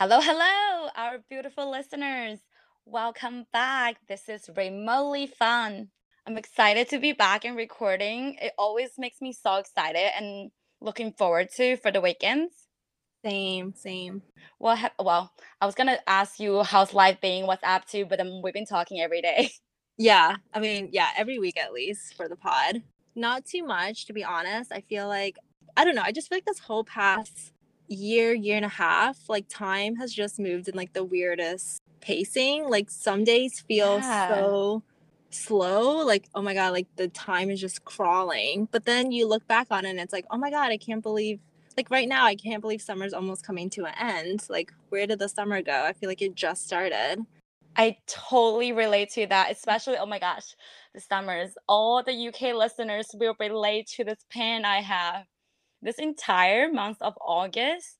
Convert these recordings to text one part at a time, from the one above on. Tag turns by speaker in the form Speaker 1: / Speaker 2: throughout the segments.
Speaker 1: Hello, hello, our beautiful listeners. Welcome back. This is remotely fun. I'm excited to be back and recording. It always makes me so excited and looking forward to for the weekends.
Speaker 2: Same, same.
Speaker 1: Well, ha- well, I was gonna ask you how's life being, what's up to, but then we've been talking every day.
Speaker 2: Yeah, I mean, yeah, every week at least for the pod. Not too much, to be honest. I feel like, I don't know, I just feel like this whole past year, year and a half, like time has just moved in like the weirdest pacing. Like some days feel
Speaker 1: Yeah.
Speaker 2: so slow, like, oh my God, like the time is just crawling. But then you look back on it and it's like, oh my God, I can't believe, like right now, I can't believe summer's almost coming to an end. Like, where did the summer go? I feel like it just started.
Speaker 1: I totally relate to that, especially, oh my gosh, the summers. All the UK listeners will relate to this pain I have. This entire month of August,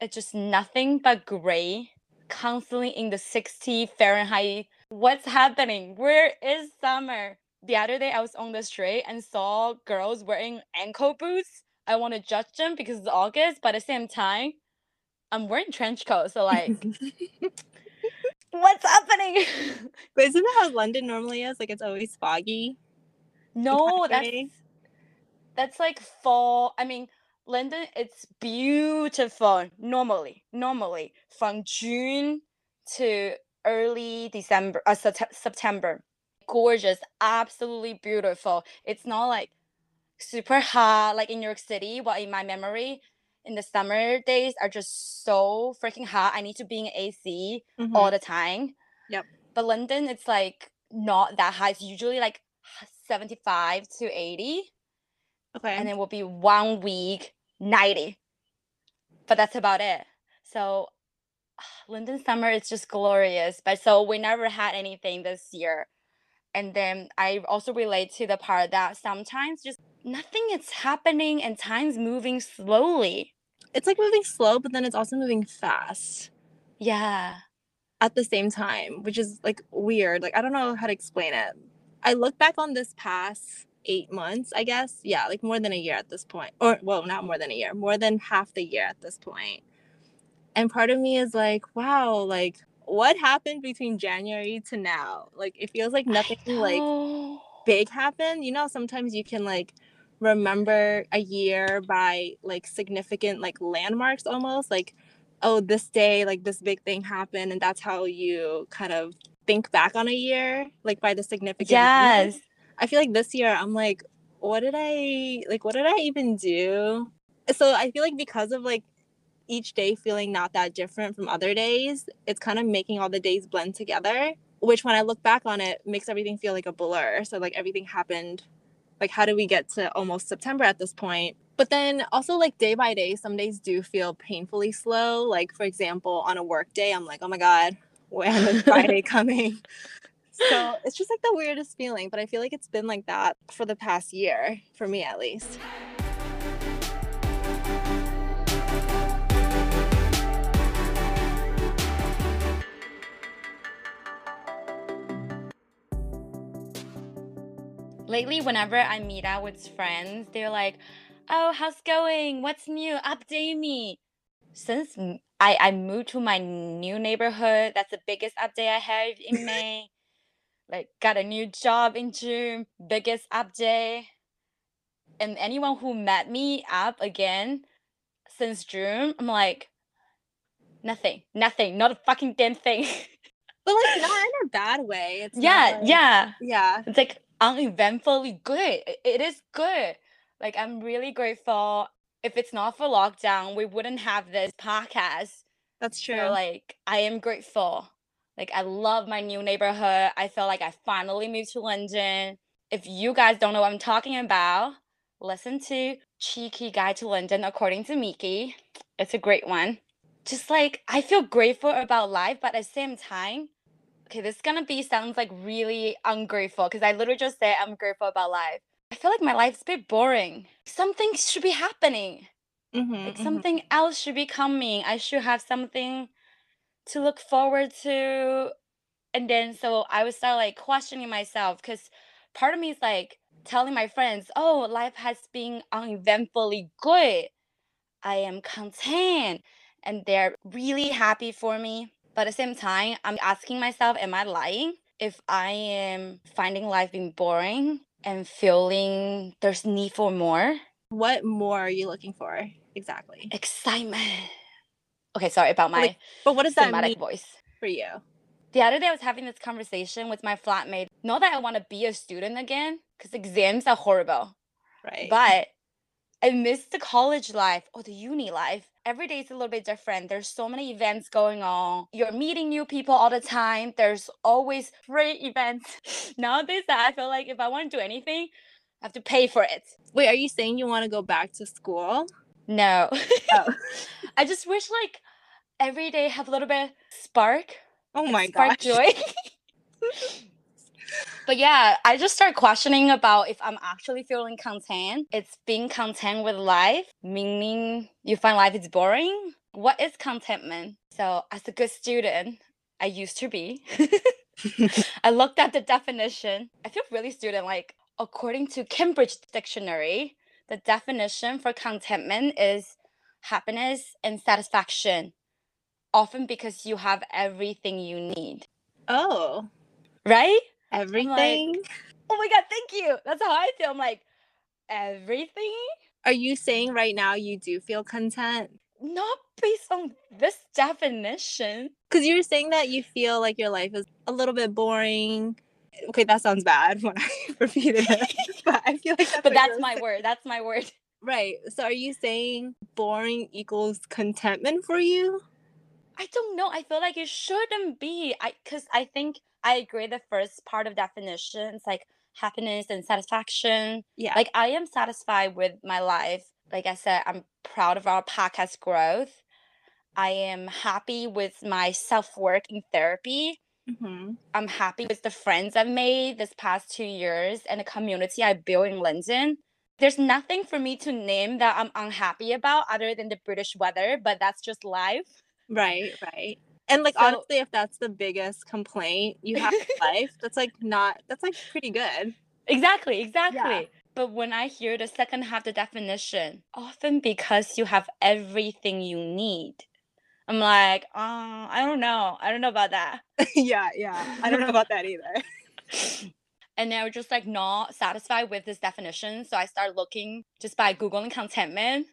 Speaker 1: it's just nothing but gray, constantly in the 60 Fahrenheit. What's happening? Where is summer? The other day, I was on the street and saw girls wearing ankle boots. I want to judge them because it's August, but at the same time, I'm wearing trench coat. So, like, what's happening?
Speaker 2: But isn't that how London normally is? Like it's always foggy.
Speaker 1: No, that's. That's like fall. I mean, London, it's beautiful normally, normally from June to early December, uh, Sept- September. Gorgeous, absolutely beautiful. It's not like super hot like in New York City, but in my memory, in the summer days are just so freaking hot. I need to be in AC all
Speaker 2: Mhm.
Speaker 1: the time.
Speaker 2: Yep.
Speaker 1: But London, it's like not that high. It's usually like 75 to 80,
Speaker 2: Okay.
Speaker 1: and it will be one week 90. But that's about it. So London summer is just glorious. But so we never had anything this year. And then I also relate to the part that sometimes just nothing is happening and time's moving slowly.
Speaker 2: it's like moving slow, but then it's also moving fast
Speaker 1: Yeah.
Speaker 2: at the same time, which is like weird. Like I don't know how to explain it. I look back on this past eight months, I guess. Yeah, like more than a year at this point. Or well, not more than a year, more than half the year at this point. And part of me is like, wow, like what happened between January to now? Like it feels like nothing like big happened. You know, sometimes you can like remember a year by like significant like landmarks almost like oh this day like this big thing happened and that's how you kind of think back on a year like by the significant.
Speaker 1: Yes.
Speaker 2: I feel like this year I'm like what did I like what did I even do? So I feel like because of like each day feeling not that different from other days, it's kind of making all the days blend together, which when I look back on it makes everything feel like a blur. So like everything happened like how do we get to almost September at this point? But then also like day by day, some days do feel painfully slow. Like for example, on a work day, I'm like, oh my God, when is Friday coming? So it's just like the weirdest feeling, but I feel like it's been like that for the past year, for me at least.
Speaker 1: Lately, whenever I meet up with friends, they're like, "Oh, how's going? What's new? Update me." Since I, I moved to my new neighborhood, that's the biggest update I have in May. Like, got a new job in June, biggest update. And anyone who met me up again since June, I'm like, nothing, nothing, not a fucking damn thing.
Speaker 2: But like not in a bad way. It's
Speaker 1: yeah,
Speaker 2: like
Speaker 1: yeah.
Speaker 2: yeah.
Speaker 1: It's like uneventfully good. It is good. Like I'm really grateful. If it's not for lockdown, we wouldn't have this podcast.
Speaker 2: That's true.
Speaker 1: So like I am grateful. Like I love my new neighborhood. I feel like I finally moved to London. If you guys don't know what I'm talking about, listen to Cheeky Guide to London according to Miki. It's a great one. Just like I feel grateful about life, but at the same time, okay, this is gonna be sounds like really ungrateful because I literally just said I'm grateful about life. I feel like my life's a bit boring. Something should be happening.
Speaker 2: Mhm,
Speaker 1: Like
Speaker 2: mhm.
Speaker 1: something else should be coming. I should have something to look forward to. And then so I would start like questioning myself because part of me is like telling my friends, oh, life has been uneventfully good. I am content. and they're really happy for me. But at the same time, I'm asking myself, am I lying? If I am finding life being boring and feeling there's need for more
Speaker 2: What more are you looking for exactly?
Speaker 1: excitement. Okay, sorry about my
Speaker 2: Like, But what does that mean
Speaker 1: voice.
Speaker 2: for you?
Speaker 1: The other day, I was having this conversation with my flatmate. Not that I want to be a student again, because exams are horrible,
Speaker 2: Right.
Speaker 1: but I miss the college life or the uni life. Every day is a little bit different. There's so many events going on. You're meeting new people all the time. There's always free events. Nowadays, I feel like if I want to do anything, I have to pay for it.
Speaker 2: Wait, are you saying you want to go back to school?
Speaker 1: No.
Speaker 2: Oh.
Speaker 1: I just wish like every day have a little bit spark
Speaker 2: Oh my
Speaker 1: spark
Speaker 2: gosh.
Speaker 1: joy. but yeah, I just start questioning about if I'm actually feeling content. It's being content with life, meaning you find life is boring. What is contentment? So, as a good student, I used to be. I looked at the definition. I feel really student like according to Cambridge Dictionary, the definition for contentment is happiness and satisfaction, often because you have everything you need.
Speaker 2: oh,
Speaker 1: Right?
Speaker 2: everything?
Speaker 1: Oh my god, thank you. That's how I feel. I'm like, everything?
Speaker 2: Are you saying right now you do feel content?
Speaker 1: Not based on this definition.
Speaker 2: Because you were saying that you feel like your life is a little bit boring. Okay, that sounds bad when I repeated it, but I feel like that's
Speaker 1: But that's my
Speaker 2: saying.
Speaker 1: word. That's my word.
Speaker 2: Right. So are you saying boring equals contentment for you?
Speaker 1: I don't know. I feel like it shouldn't be. I because I think I agree the first part of definition. It's like happiness and satisfaction.
Speaker 2: Yeah.
Speaker 1: Like I am satisfied with my life. Like I said, I'm proud of our podcast growth. I am happy with my self work in therapy.
Speaker 2: Hmm
Speaker 1: I'm happy with the friends I've made this past two years and the community I built in London. There's nothing for me to name that I'm unhappy about other than the British weather, but that's just life.
Speaker 2: Right, right. And like
Speaker 1: So-
Speaker 2: honestly, if that's the biggest complaint you have in life, that's like not that's like pretty good.
Speaker 1: Exactly, exactly. But when I hear the second half the definition, often because you have everything you need, I'm like, uh, I don't know. I don't know about that.
Speaker 2: yeah, yeah. I don't know about that either.
Speaker 1: and they're just like not satisfied with this definition. So I started looking just by Googling contentment.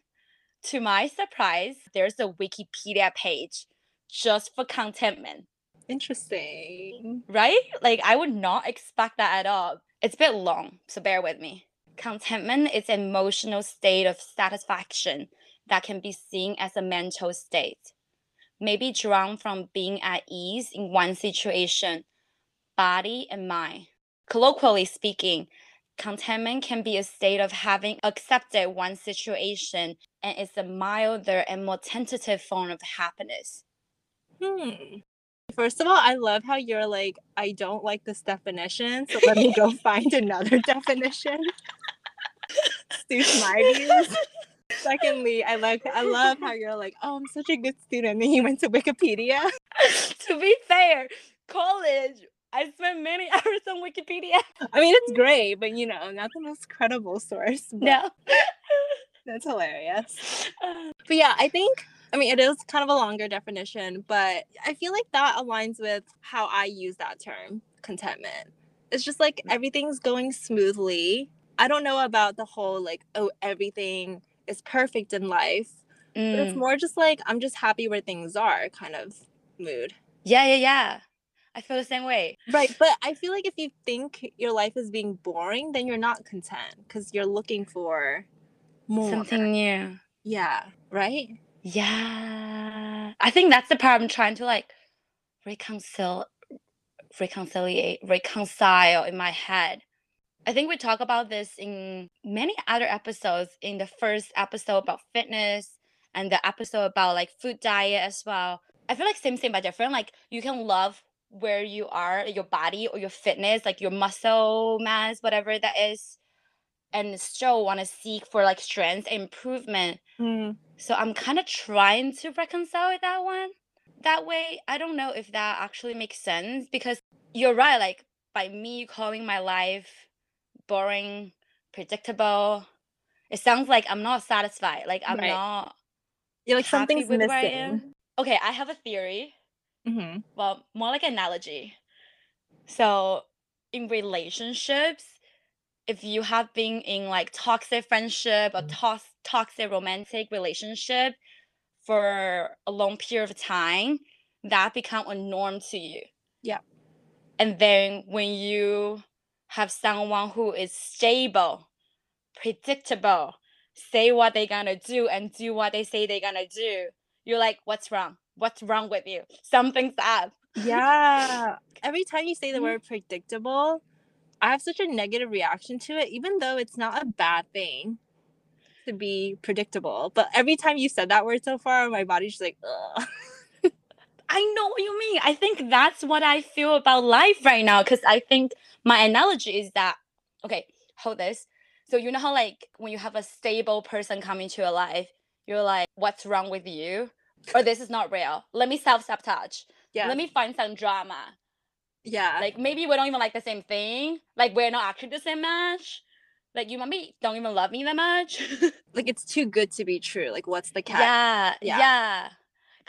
Speaker 1: To my surprise, there's a Wikipedia page just for contentment,
Speaker 2: Interesting.
Speaker 1: right? Like I would not expect that at all. It's a bit long, so bear with me. Contentment is an emotional state of satisfaction that can be seen as a mental state, maybe drawn from being at ease in one situation, body and mind. Colloquially speaking, contentment can be a state of having accepted one situation and is a milder and more tentative form of happiness.
Speaker 2: Hmm. First of all, I love how you're like, I don't like this definition, so let me go find another definition. Suits my views. Secondly, I like I love how you're like, oh, I'm such a good student. And you went to Wikipedia.
Speaker 1: to be fair, college, I spent many hours on Wikipedia.
Speaker 2: I mean, it's great, but you know, not the most credible source.
Speaker 1: No.
Speaker 2: that's hilarious. Uh. But yeah, I think I mean it is kind of a longer definition, but I feel like that aligns with how I use that term, contentment. It's just like mm. everything's going smoothly. I don't know about the whole like, oh, everything is perfect in life. But it's
Speaker 1: Mm.
Speaker 2: more just like I'm just happy where things are kind of mood.
Speaker 1: Yeah, yeah, yeah. I feel the same way.
Speaker 2: Right. But I feel like if you think your life is being boring, then you're not content because you're looking for more.
Speaker 1: Something new.
Speaker 2: Yeah. Right?
Speaker 1: Yeah. I think that's the part I'm trying to like reconcile reconciliate reconcile in my head. I think we talk about this in many other episodes in the first episode about fitness and the episode about like food diet as well. I feel like same same but different. Like you can love where you are, your body or your fitness, like your muscle mass, whatever that is, and still want to seek for like strength improvement.
Speaker 2: Mm.
Speaker 1: So I'm kind of trying to reconcile with that one that way. I don't know if that actually makes sense because you're right. Like by me calling my life boring, predictable, it sounds like I'm not satisfied. Like I'm
Speaker 2: Right.
Speaker 1: not
Speaker 2: You're like something's
Speaker 1: I
Speaker 2: missing.
Speaker 1: am. Okay, I have a theory.
Speaker 2: hmm
Speaker 1: Well, more like analogy. So, in relationships, if you have been in like toxic friendship or tox- toxic romantic relationship for a long period of time, that become a norm to you.
Speaker 2: Yeah.
Speaker 1: And then when you have someone who is stable, predictable, say what they're gonna do and do what they say they're gonna do, you're like, what's wrong? What's wrong with you? Something's up.
Speaker 2: Yeah. Every time you say the
Speaker 1: Mhm.
Speaker 2: word predictable, I have such a negative reaction to it, even though it's not a bad thing to be predictable. But every time you said that word so far, my body's just like, ugh.
Speaker 1: I know what you mean. I think that's what I feel about life right now. Cause I think my analogy is that okay, hold this. So you know how like when you have a stable person come into your life, you're like, what's wrong with you? Or this is not real. Let me self-sabotage.
Speaker 2: Yeah.
Speaker 1: Let me find some drama.
Speaker 2: yeah.
Speaker 1: Like maybe we don't even like the same thing. Like we're not actually the same match. Like you maybe don't even love me that much.
Speaker 2: like it's too good to be true. Like what's the catch?
Speaker 1: Yeah,
Speaker 2: Yeah.
Speaker 1: yeah.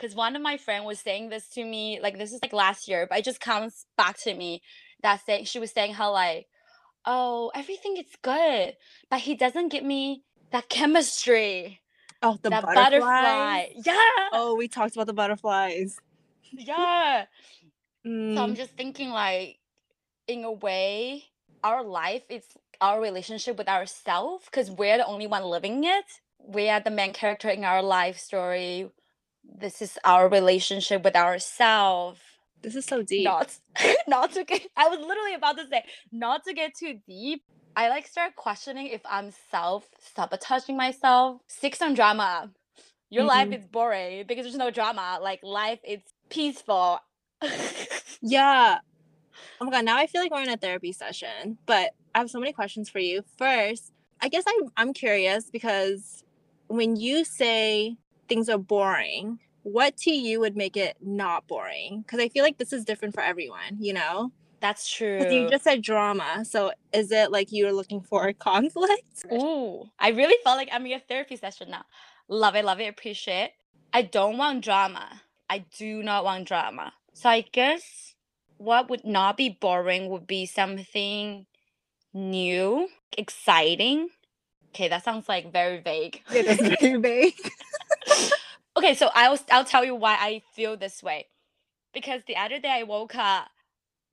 Speaker 1: Because one of my friend was saying this to me, like this is like last year, but it just comes back to me that saying she was saying how like, oh, everything is good, but he doesn't give me that chemistry,
Speaker 2: Oh, the
Speaker 1: that
Speaker 2: butterfly.
Speaker 1: butterfly. Yeah,
Speaker 2: Oh, we talked about the butterflies.
Speaker 1: yeah. So I'm
Speaker 2: Mm,
Speaker 1: just thinking like, in a way, our life is our relationship with ourselves because we're the only one living it. We are the main character in our life story. This is our relationship with ourselves.
Speaker 2: this is so deep.
Speaker 1: Not, not to get. I was literally about to say not to get too deep. I like start questioning if I'm self sabotaging myself. Seek some drama. Your life
Speaker 2: Mhm.
Speaker 1: is boring because there's no drama. Like life is peaceful.
Speaker 2: Yeah. Oh my god, now I feel like we're in a therapy session. But I have so many questions for you. First, I guess I'm I'm curious because when you say things are boring, what to you would make it not boring? Because I feel like this is different for everyone, you know?
Speaker 1: That's true.
Speaker 2: you just said drama. So is it like you're looking for conflict?
Speaker 1: Ooh, I really felt like I'm in a therapy session now. Love it, love it, appreciate. I don't want drama. I do not want drama. So I guess what would not be boring would be something new, exciting. Okay, that sounds like very vague.
Speaker 2: It is very vague.
Speaker 1: okay, so I'll I'll tell you why I feel this way. Because the other day I woke up,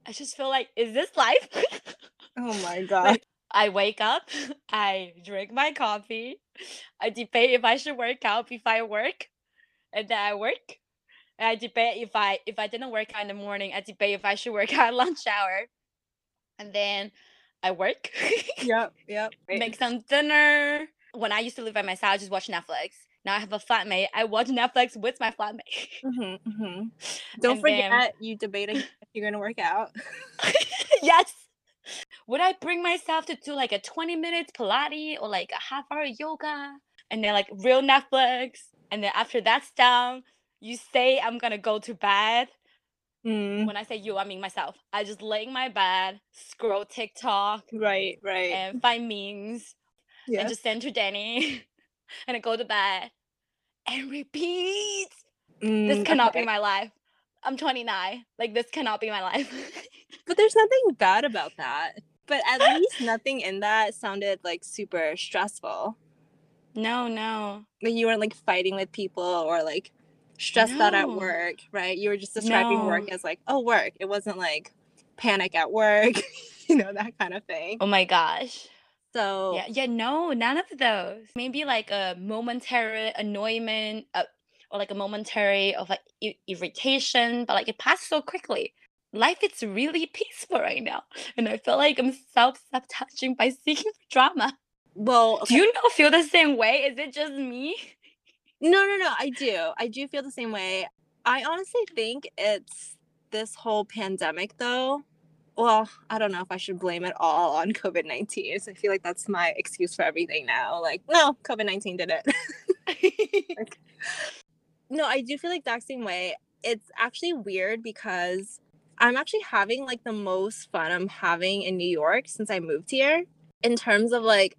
Speaker 1: I just feel like, is this life?
Speaker 2: Oh my god.
Speaker 1: Like, I wake up, I drink my coffee, I debate if I should work out before I work, and then I work. And I debate if I if I didn't work out in the morning, I debate if I should work out at lunch hour. And then I work,
Speaker 2: yep, yep.
Speaker 1: make some dinner. When I used to live by myself, I just watch Netflix. Now I have a flatmate. I watch Netflix with my flatmate.
Speaker 2: hmm hmm Don't
Speaker 1: And
Speaker 2: forget
Speaker 1: then-
Speaker 2: you debating if you're gonna work out.
Speaker 1: yes. Would I bring myself to do like a 20 minutes Pilates or like a half hour yoga and then like real Netflix? And then after that's done, you say I'm gonna go to bed.
Speaker 2: Mm,
Speaker 1: When I say you, I mean myself. I just lay in my bed, scroll TikTok,
Speaker 2: right, right.
Speaker 1: and find memes
Speaker 2: yeah.
Speaker 1: and just send to Danny and then go to bed and repeat. This
Speaker 2: Mm,
Speaker 1: cannot
Speaker 2: okay.
Speaker 1: be my life. I'm 29. Like this cannot be my life.
Speaker 2: But there's nothing bad about that. But at least nothing in that sounded like super stressful.
Speaker 1: no, no.
Speaker 2: Like you weren't like fighting with people or like stressed out at work, right? You were just describing work as like, oh, work. It wasn't like panic at work, you know, that kind of thing.
Speaker 1: Oh my gosh.
Speaker 2: So
Speaker 1: Yeah, yeah, no, none of those. Maybe like a momentary annoyment, uh, or like a momentary of like i- irritation, but like it passed so quickly. Life is really peaceful right now, and I feel like I'm self-sabotaging by seeking for drama.
Speaker 2: well,
Speaker 1: Do you not feel the same way? Is it just me?
Speaker 2: No, no, no. I do. I do feel the same way. I honestly think it's this whole pandemic, though. Well, I don't know if I should blame it all on COVID 19. So I feel like that's my excuse for everything now. Like, no, COVID 19 did it. no, I do feel like that same way. It's actually weird because I'm actually having like the most fun I'm having in New York since I moved here. In terms of like,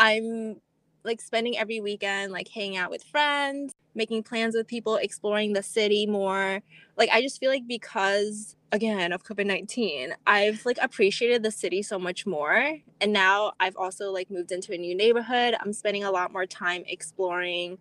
Speaker 2: I'm like spending every weekend like hanging out with friends making plans with people, exploring the city more. Like I just feel like because again of COVID-19, I've like appreciated the city so much more. And now I've also like moved into a new neighborhood. I'm spending a lot more time exploring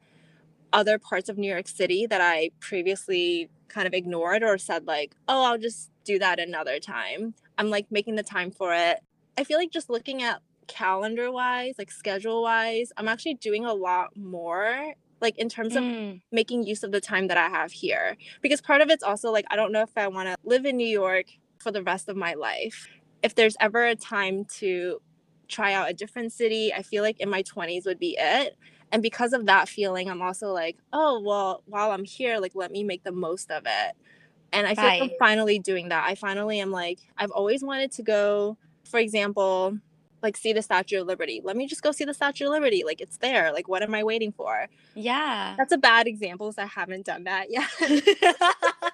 Speaker 2: other parts of New York City that I previously kind of ignored or said like, "Oh, I'll just do that another time." I'm like making the time for it. I feel like just looking at calendar wise, like schedule wise, I'm actually doing a lot more like in terms of
Speaker 1: Mm,
Speaker 2: making use of the time that I have here. Because part of it's also like I don't know if I want to live in New York for the rest of my life. If there's ever a time to try out a different city, I feel like in my 20s would be it. And because of that feeling, I'm also like, oh, well, while I'm here, like let me make the most of it. And I feel like I'm finally doing that. I finally am like, I've always wanted to go, for example, like see the Statue of Liberty. Let me just go see the Statue of Liberty. Like it's there. Like what am I waiting for?
Speaker 1: yeah.
Speaker 2: That's a bad example because I haven't done that yet,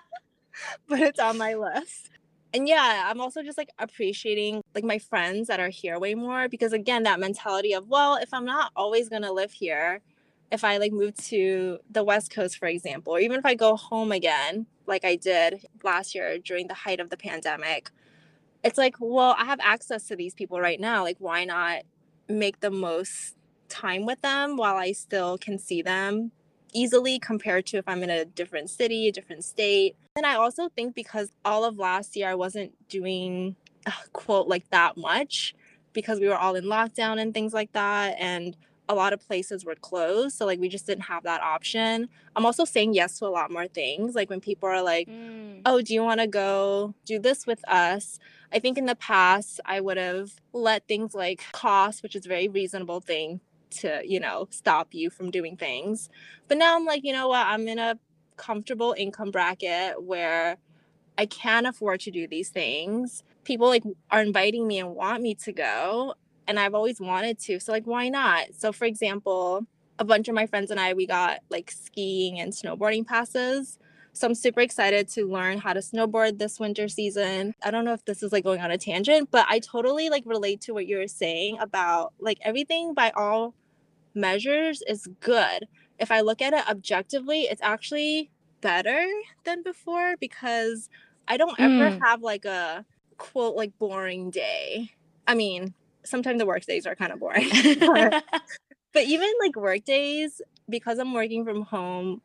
Speaker 2: but it's on my list. And yeah, I'm also just like appreciating like my friends that are here way more because again, that mentality of, well, if I'm not always gonna live here, if I like move to the West Coast, for example, or even if I go home again, like I did last year during the height of the pandemic, it's like, well, I have access to these people right now. Like, why not make the most time with them while I still can see them easily compared to if I'm in a different city, a different state. And I also think because all of last year I wasn't doing uh, quote like that much because we were all in lockdown and things like that and a lot of places were closed so like we just didn't have that option. I'm also saying yes to a lot more things like when people are like
Speaker 1: Mm,
Speaker 2: oh, do you want to go do this with us? I think in the past, I would have let things like cost, which is a very reasonable thing to, you know, stop you from doing things. But now I'm like, you know what? I'm in a comfortable income bracket where I can afford to do these things. People like are inviting me and want me to go. And I've always wanted to. So, like, why not? So, for example, a bunch of my friends and I, we got like skiing and snowboarding passes. So I'm super excited to learn how to snowboard this winter season. I don't know if this is like going on a tangent, but I totally like relate to what you were saying about like everything by all measures is good. If I look at it objectively, it's actually better than before because I don't ever
Speaker 1: Mm.
Speaker 2: have like a quote like boring day. I mean, sometimes the work days are kind of boring. but but even like work days, because I'm working from home,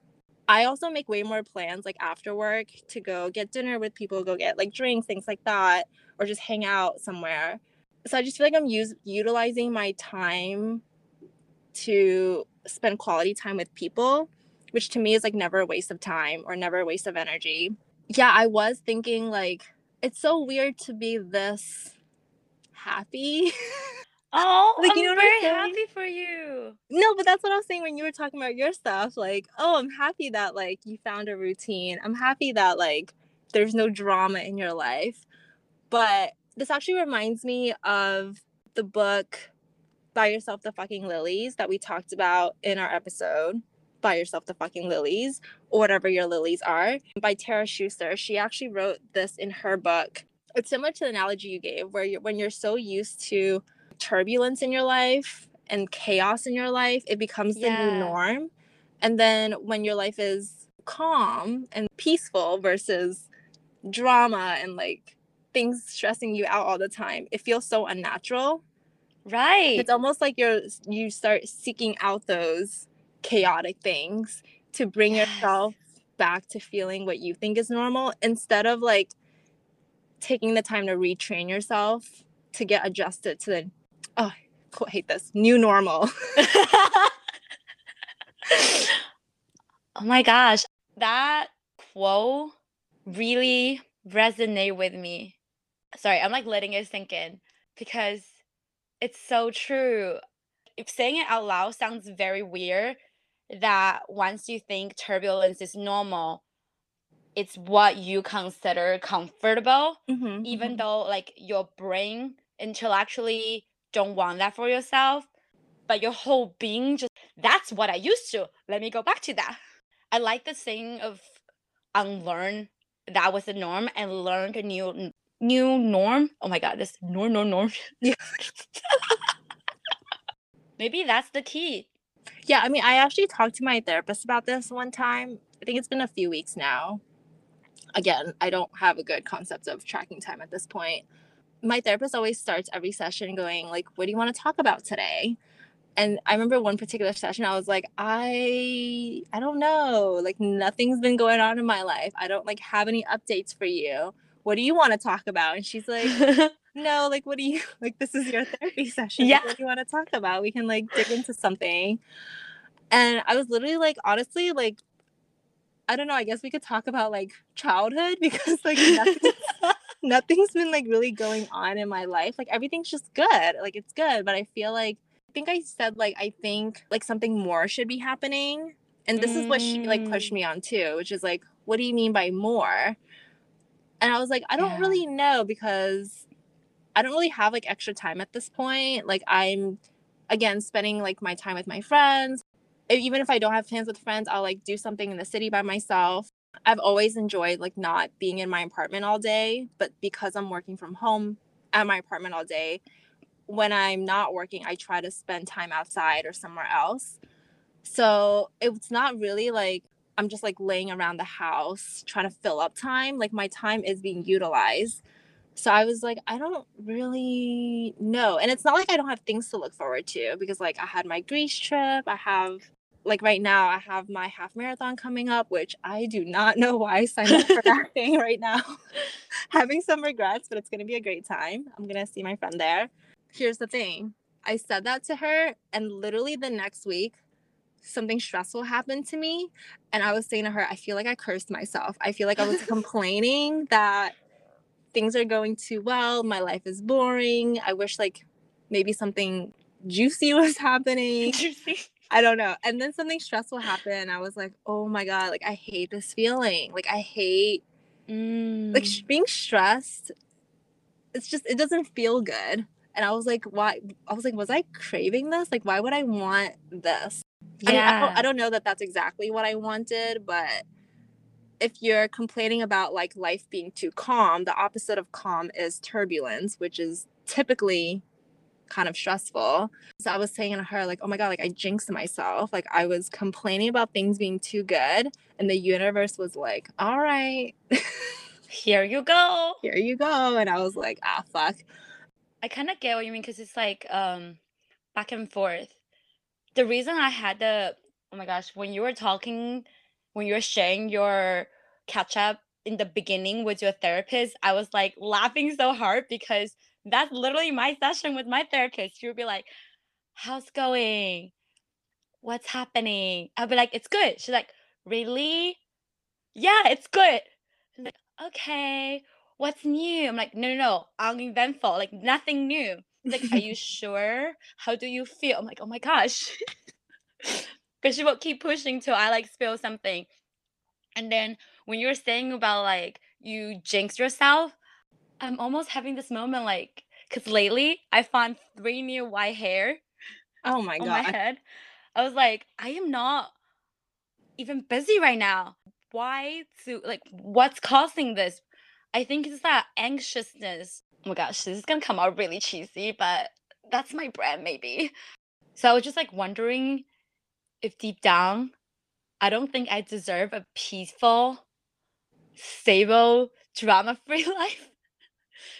Speaker 2: I also make way more plans like after work to go get dinner with people, go get like drinks, things like that, or just hang out somewhere. So I just feel like I'm use, utilizing my time to spend quality time with people, which to me is like never a waste of time or never a waste of energy. Yeah, I was thinking like it's so weird to be this happy.
Speaker 1: oh,
Speaker 2: Like,
Speaker 1: I'm
Speaker 2: you know
Speaker 1: very happy for.
Speaker 2: No, but that's what I was saying when you were talking about your stuff. Like, oh, I'm happy that like you found a routine. I'm happy that like there's no drama in your life. But this actually reminds me of the book Buy Yourself the Fucking Lilies that we talked about in our episode. Buy Yourself the Fucking Lilies, or whatever your lilies are, by Tara Schuster. She actually wrote this in her book. It's similar to the analogy you gave, where you're, when you're so used to turbulence in your life and chaos in your life, it becomes the new norm. And then when your life is calm and peaceful versus drama and like things stressing you out all the time, it feels so unnatural.
Speaker 1: Right.
Speaker 2: It's almost like you're you start seeking out those chaotic things to bring
Speaker 1: Yes.
Speaker 2: yourself back to feeling what you think is normal instead of like taking the time to retrain yourself to get adjusted to the oh hate this new normal.
Speaker 1: oh my gosh, that quote really resonate with me. Sorry, I'm like letting it sink in because it's so true. If saying it out loud sounds very weird, that once you think turbulence is normal, it's what you consider comfortable,
Speaker 2: Mhm,
Speaker 1: even
Speaker 2: mhm.
Speaker 1: though like your brain intellectually don't want that for yourself, but your whole being just that's what I used to. Let me go back to that. I like the saying of unlearn that was the norm and learn a new new norm. Oh my god, this norm norm norm. Maybe that's the key.
Speaker 2: Yeah, I mean, I actually talked to my therapist about this one time. I think it's been a few weeks now. Again, I don't have a good concept of tracking time at this point. My therapist always starts every session going like, "What do you want to talk about today?" And I remember one particular session I was like, "I I don't know. Like nothing's been going on in my life. I don't like have any updates for you. What do you want to talk about?" And she's like, no, like what do you like this is your therapy session.
Speaker 1: Yeah.
Speaker 2: What do you want to talk about? We can like dig into something. And I was literally like, honestly, like I don't know, I guess we could talk about like childhood because like nothing, nothing's been like really going on in my life. Like everything's just good. Like it's good. But I feel like I think I said like I think like something more should be happening. And this is what she like pushed
Speaker 1: Mm.
Speaker 2: me on too, which is like, what do you mean by more? And I was like, I don't
Speaker 1: Yeah.
Speaker 2: really know because I don't really have like extra time at this point. Like I'm again spending like my time with my friends. Even if I don't have plans with friends, I'll like do something in the city by myself. I've always enjoyed like not being in my apartment all day, but because I'm working from home at my apartment all day, when I'm not working, I try to spend time outside or somewhere else. So it's not really like I'm just like laying around the house trying to fill up time. Like my time is being utilized. So I was like, I don't really know. And it's not like I don't have things to look forward to because like I had my Greece trip. I have like right now I have my half marathon coming up, which I do not know why I signed up for that thing right now. Having some regrets, but it's gonna be a great time. I'm gonna see my friend there. Here's the thing. I said that to her and literally the next week something stressful happened to me and I was saying to her, I feel like I cursed myself. I feel like I was complaining that things are going too well, my life is boring. I wish like maybe something juicy was happening.
Speaker 1: Juicy.
Speaker 2: I don't know. And then something stressful happened. I was like, "Oh my god, like I hate this feeling. Like I hate like
Speaker 1: Mm.
Speaker 2: sh- being stressed. It's just it doesn't feel good." And I was like, "Why?" I was like, "Was I craving this? Like why would I want this?" I mean, I don't, I don't know that that's exactly what I wanted, but if you're complaining about like life being too calm, the opposite of calm is turbulence, which is typically kind of stressful. So I was saying to her, like, oh my God, like I jinxed myself. Like I was complaining about things being too good. And the universe was like, all right,
Speaker 1: Here you go.
Speaker 2: here you go. And I was like, ah, fuck.
Speaker 1: I kind of get what you mean because it's like um back and forth. The reason I had the oh my gosh, when you were talking, when you were sharing your catch up in the beginning with your therapist, I was like laughing so hard because that's literally my session with my therapist. She would be like, How's going? What's happening? I'll be like, It's good. She's like, Really? Yeah, it's good. She's like, Okay, what's new? I'm like, No, no, no, uneventful, like nothing new. She's like, Are you sure? How do you feel? I'm like, Oh my gosh. Because she will keep pushing till I like spill something. And then when you're saying about like you jinx yourself, I'm almost having this moment like, because lately I found three new white hair
Speaker 2: oh my god!
Speaker 1: on my head. I was like, I am not even busy right now. Why to like what's causing this? I think it's that anxiousness. Oh my gosh, this is gonna come out really cheesy, but that's my brand maybe. So I was just like wondering if deep down I don't think I deserve a peaceful, stable, drama free life.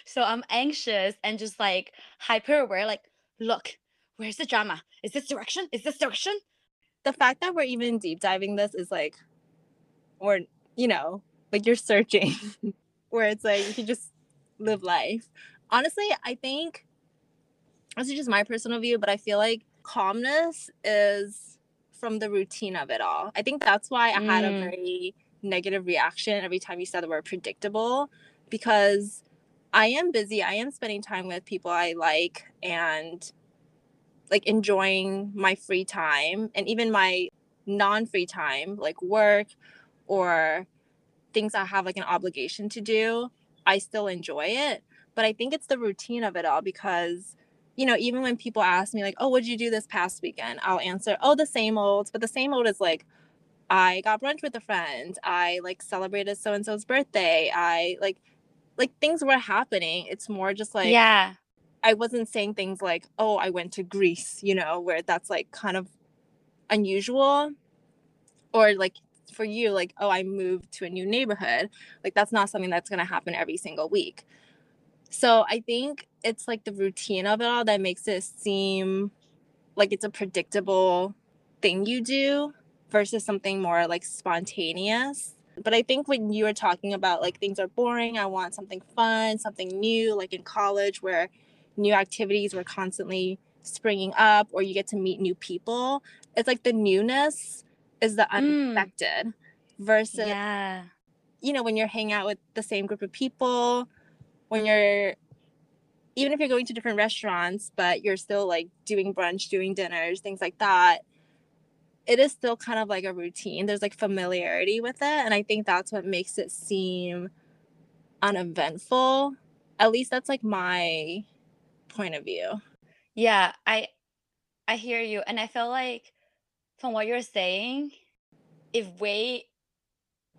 Speaker 1: So I'm anxious and just like hyper aware, like, look, where's the drama? Is this direction? Is this direction?
Speaker 2: The fact that we're even deep diving this is like, or, you know, like you're searching where it's like you can just live life. Honestly, I think this is just my personal view, but I feel like calmness is from the routine of it all. I think that's why I had a
Speaker 1: Mm.
Speaker 2: very negative reaction every time you said the word predictable because I am busy. I am spending time with people I like and like enjoying my free time and even my non free time, like work or things I have like an obligation to do. I still enjoy it. But I think it's the routine of it all because, you know, even when people ask me, like, oh, what'd you do this past weekend? I'll answer, oh, the same old. But the same old is like, I got brunch with a friend. I like celebrated so and so's birthday. I like, like things were happening. It's more just like,
Speaker 1: yeah.
Speaker 2: I wasn't saying things like, oh, I went to Greece, you know, where that's like kind of unusual or like for you like oh i moved to a new neighborhood like that's not something that's going to happen every single week so i think it's like the routine of it all that makes it seem like it's a predictable thing you do versus something more like spontaneous but i think when you were talking about like things are boring i want something fun something new like in college where new activities were constantly springing up or you get to meet new people it's like the newness is the
Speaker 1: Mm.
Speaker 2: versus
Speaker 1: Yeah.
Speaker 2: you know when you're hanging out with the same group of people when you're even if you're going to different restaurants but you're still like doing brunch doing dinners things like that it is still kind of like a routine. There's like familiarity with it and i think that's what makes it seem uneventful. At least that's like my point of view.
Speaker 1: Yeah, I I hear you and I feel like from what you're saying, if we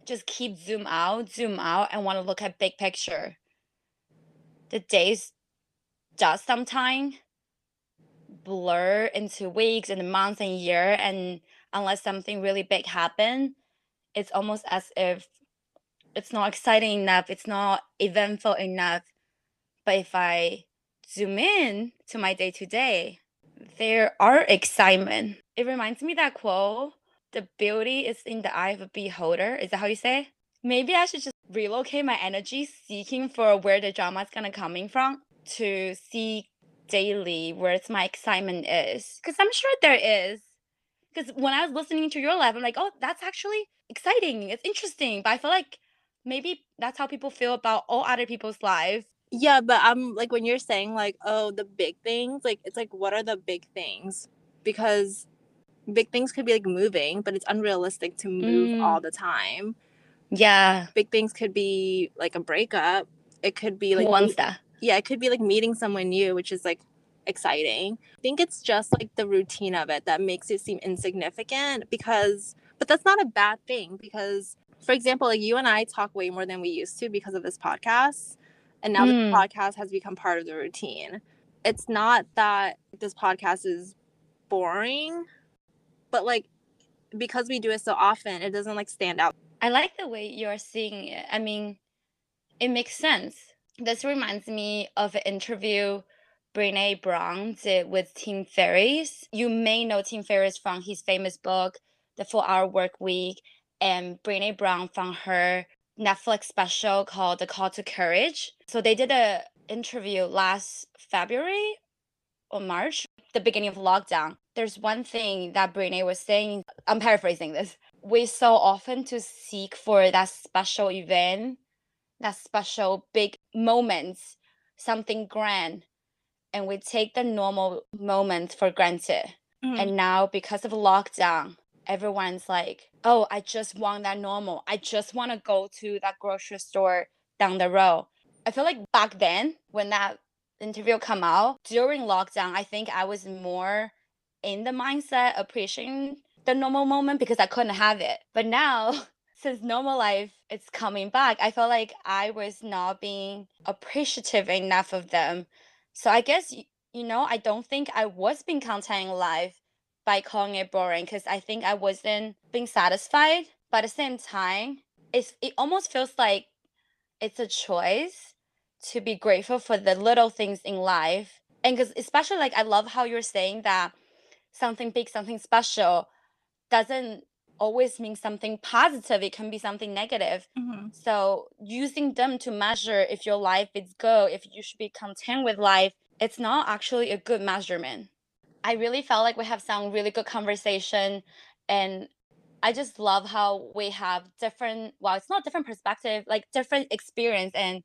Speaker 1: just keep zoom out, zoom out and want to look at big picture, the days does sometime blur into weeks and months and year and unless something really big happen, it's almost as if it's not exciting enough, it's not eventful enough. But if I zoom in to my day to day, there are excitement. It reminds me that quote, the beauty is in the eye of a beholder. Is that how you say? Maybe I should just relocate my energy seeking for where the drama is gonna coming from to see daily where it's my excitement is. Because I'm sure there is. Because when I was listening to your live, I'm like, oh, that's actually exciting. It's interesting. But I feel like maybe that's how people feel about all other people's lives.
Speaker 2: yeah but i'm like when you're saying like oh the big things like it's like what are the big things because big things could be like moving but it's unrealistic to move
Speaker 1: Mm.
Speaker 2: all the time
Speaker 1: Yeah.
Speaker 2: big things could be like a breakup it could be like one
Speaker 1: that?
Speaker 2: Yeah it could be like meeting someone new which is like exciting i think it's just like the routine of it that makes it seem insignificant because but that's not a bad thing because for example like you and i talk way more than we used to because of this podcast and now
Speaker 1: Mm.
Speaker 2: this podcast has become part of the routine it's not that this podcast is boring but like because we do it so often it doesn't like stand out
Speaker 1: I like the way you're seeing it. I mean, it makes sense. This reminds me of an interview Brene Brown did with Tim Ferriss. You may know Tim Ferriss from his famous book, The Four Hour Work Week, and Brene Brown from her Netflix special called The Call to Courage. So they did a interview last February or March, the beginning of lockdown. There's one thing that Brene was saying. I'm paraphrasing this we so often to seek for that special event, that special big moments, something grand, and we take the normal moments for granted. Mm-hmm. And now because of lockdown, everyone's like, "Oh, I just want that normal. I just want to go to that grocery store down the road." I feel like back then when that interview come out during lockdown, I think I was more in the mindset appreciating the normal moment because I couldn't have it. But now, since normal life is coming back, I felt like I was not being appreciative enough of them. So I guess you know, I don't think I was being content in life by calling it boring because I think I wasn't being satisfied. But at the same time, it's it almost feels like it's a choice to be grateful for the little things in life. And because especially like I love how you're saying that something big, something special doesn't always mean something positive. It can be something negative.
Speaker 2: Mhm.
Speaker 1: So using them to measure if your life is good, if you should be content with life, it's not actually a good measurement. I really felt like we have some really good conversation and I just love how we have different well, it's not different perspective, like different experience and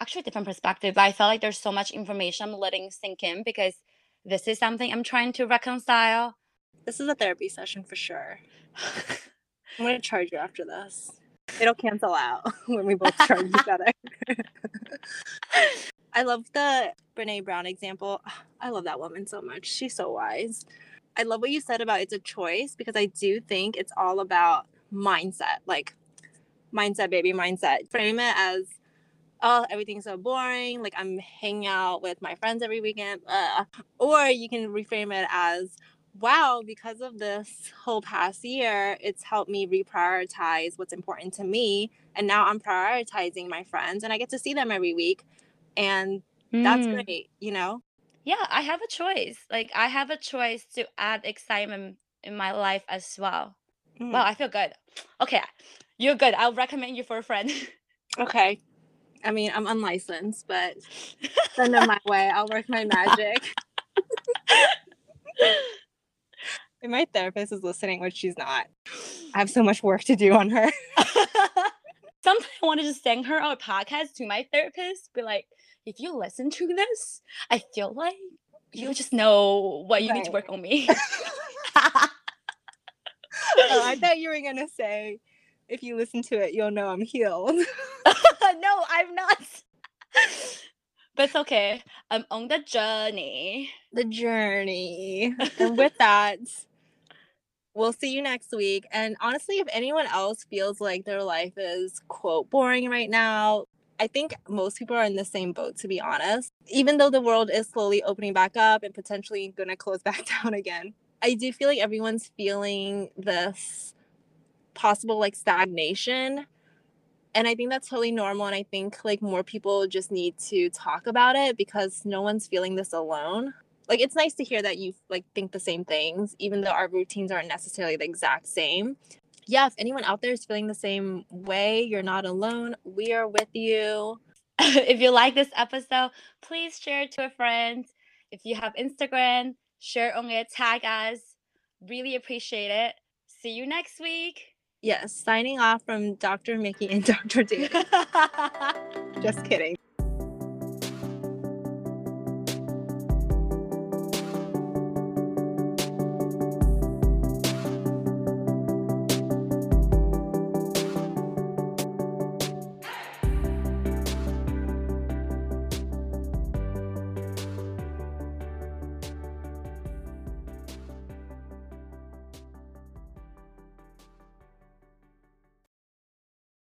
Speaker 1: actually different perspective. But I felt like there's so much information I'm letting sink in because this is something I'm trying to reconcile.
Speaker 2: This is a therapy session for sure. I'm gonna charge you after this. It'll cancel out when we both charge each other. I love the Brene Brown example. I love that woman so much. She's so wise. I love what you said about it's a choice because I do think it's all about mindset. Like mindset, baby, mindset. Frame it as oh, everything's so boring. Like I'm hanging out with my friends every weekend. Uh. Or you can reframe it as wow, because of this whole past year, it's helped me reprioritize what's important to me. And now I'm prioritizing my friends and I get to see them every week. And that's
Speaker 1: Mm.
Speaker 2: great, you know?
Speaker 1: Yeah, I have a choice. Like I have a choice to add excitement in my life as well.
Speaker 2: Mm,
Speaker 1: Wow, I feel good. Okay, you're good. I'll recommend you for a friend.
Speaker 2: Okay. I mean, I'm unlicensed, but send them my way. I'll work my magic. And my therapist is listening, which she's not. I have so much work to do on her.
Speaker 1: Sometimes I want to just send her our podcast to my therapist. Be like, if you listen to this, I feel like you just know what you need to work on me.
Speaker 2: oh, I thought you were gonna say, if you listen to it, you'll know I'm healed.
Speaker 1: no, I'm not. but it's okay. I'm on the journey.
Speaker 2: the journey. And with that, we'll see you next week. And honestly, if anyone else feels like their life is quote boring right now, I think most people are in the same boat, to be honest. Even though the world is slowly opening back up and potentially going to close back down again, I do feel like everyone's feeling this possible like stagnation. And I think that's totally normal. And I think like more people just need to talk about it because no one's feeling this alone like it's nice to hear that you like think the same things even though our routines aren't necessarily the exact same yeah if anyone out there is feeling the same way you're not alone we are with you
Speaker 1: if you like this episode, please share it to a friend. If you have Instagram, share on it, tag us. Really appreciate it. See you next week.
Speaker 2: yes signing off from dr mickey and dr david just kidding